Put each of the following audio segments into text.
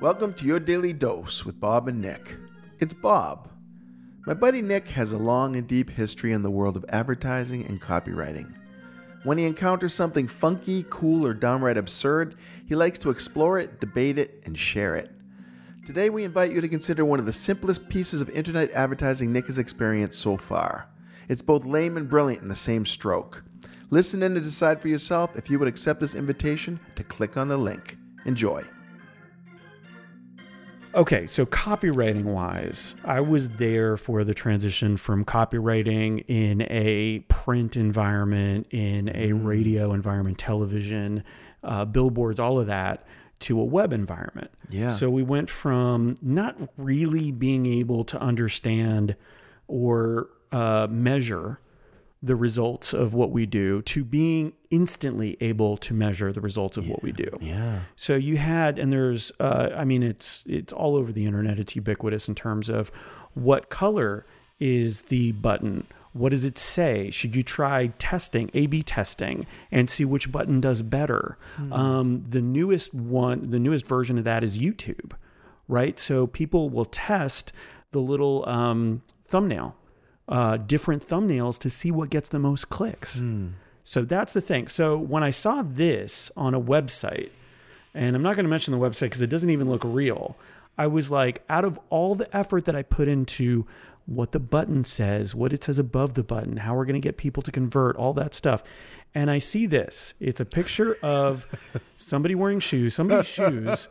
Welcome to your daily dose with Bob and Nick. It's Bob. My buddy Nick has a long and deep history in the world of advertising and copywriting. When he encounters something funky, cool, or downright absurd, he likes to explore it, debate it, and share it. Today, we invite you to consider one of the simplest pieces of internet advertising Nick has experienced so far. It's both lame and brilliant in the same stroke. Listen in to decide for yourself if you would accept this invitation to click on the link. Enjoy. Okay, so copywriting wise, I was there for the transition from copywriting in a print environment, in a Mm. radio environment, television, uh, billboards, all of that, to a web environment. Yeah. So we went from not really being able to understand or uh, measure the results of what we do to being instantly able to measure the results of what we do. Yeah. So you had, and there's, uh, I mean, it's it's all over the internet. It's ubiquitous in terms of what color is the button. What does it say? Should you try testing, A/B testing, and see which button does better? Um, the newest one, the newest version of that is YouTube, right? So people will test the little um, thumbnail, uh, different thumbnails to see what gets the most clicks. So that's the thing. So when I saw this on a website, and I'm not going to mention the website because it doesn't even look real, I was like, out of all the effort that I put into what the button says, what it says above the button, how we're going to get people to convert, all that stuff. And I see this. It's a picture of somebody wearing shoes, somebody's shoes.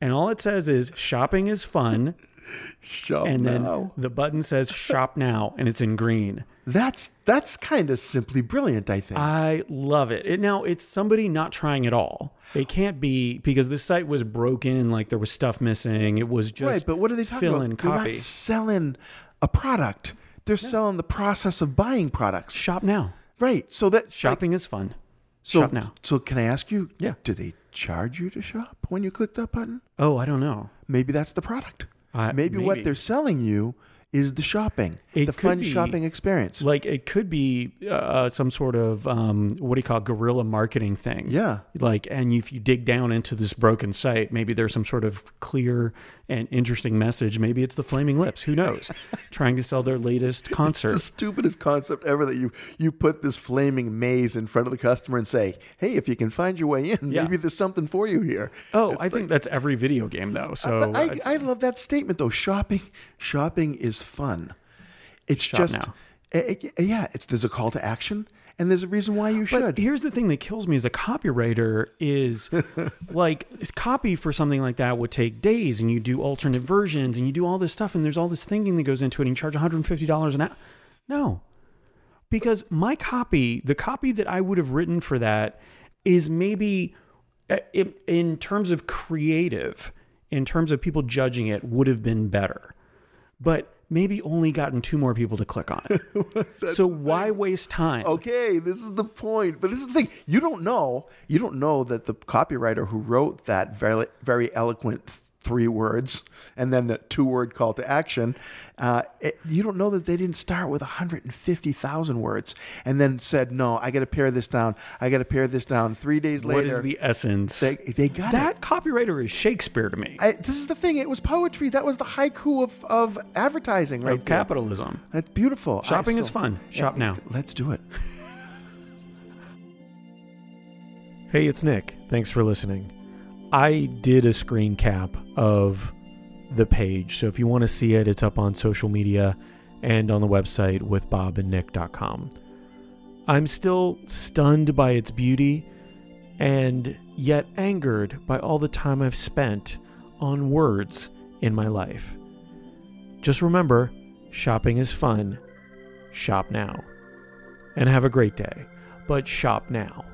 And all it says is shopping is fun. Shop And then now. the button says shop now and it's in green. That's that's kind of simply brilliant, I think. I love it. it. Now it's somebody not trying at all. They can't be because the site was broken, like there was stuff missing. It was just right, but what are they talking about? They're copy. not selling a product. They're selling the process of buying products. Shop now. Right. So that Shopping is fun. so, Shop now. So can I ask you? Yeah. Do they charge you to shop when you click that button? Oh, I don't know. Maybe that's the product. Uh, maybe, what they're selling you is the shopping, It the fun be- shopping experience. Like it could be uh, some sort of um, what do you call it, guerrilla marketing thing. yeah. Like, and if you dig down into this broken site, maybe there's some sort of clear and interesting message. Maybe it's the Flaming Lips. Who knows? Trying to sell their latest concert. It's The stupidest concept ever that you you put this flaming maze in front of the customer and say, "Hey, if you can find your way in, Yeah. maybe there's something for you here." Oh, It's I think that's every video game though. So But I, I love that statement though. Shopping, shopping is fun. It's Shop just, eh, eh, yeah. It's there's a call to action, and there's a reason why you But should. here's the thing that kills me as a copywriter is like this copy for something like that would take days and you do alternate versions and you do all this stuff and there's all this thinking that goes into it and you charge $150 an hour. No. Because my copy, the copy that I would have written for that is maybe uh, in terms of creative, in terms of people judging it would have been better. But maybe only gotten two more people to click on it. so why waste time? okay, this is the point. But this is the thing. You don't know. You don't know that the copywriter who wrote that very very eloquent three words and then a two word call to action. Uh, it, you don't know that they didn't start with 150,000 words and then said, "No, I got to pare this down. I got to pare this down." Three days later, What is the essence? they, they got it. that copywriter is Shakespeare to me. I, this is the thing. It was poetry. That was the haiku of, of advertising, right? of there. capitalism. That's beautiful. I Shopping is fun. Shop now. Let's do it. Hey, it's Nick. Thanks for listening. I did a screen cap of the page. So if you want to see it, it's up on social media and on the website with bobandnick.com. I'm still stunned by its beauty and yet angered by all the time I've spent on words in my life. Just remember, shopping is fun. Shop now. And have a great day, but shop now.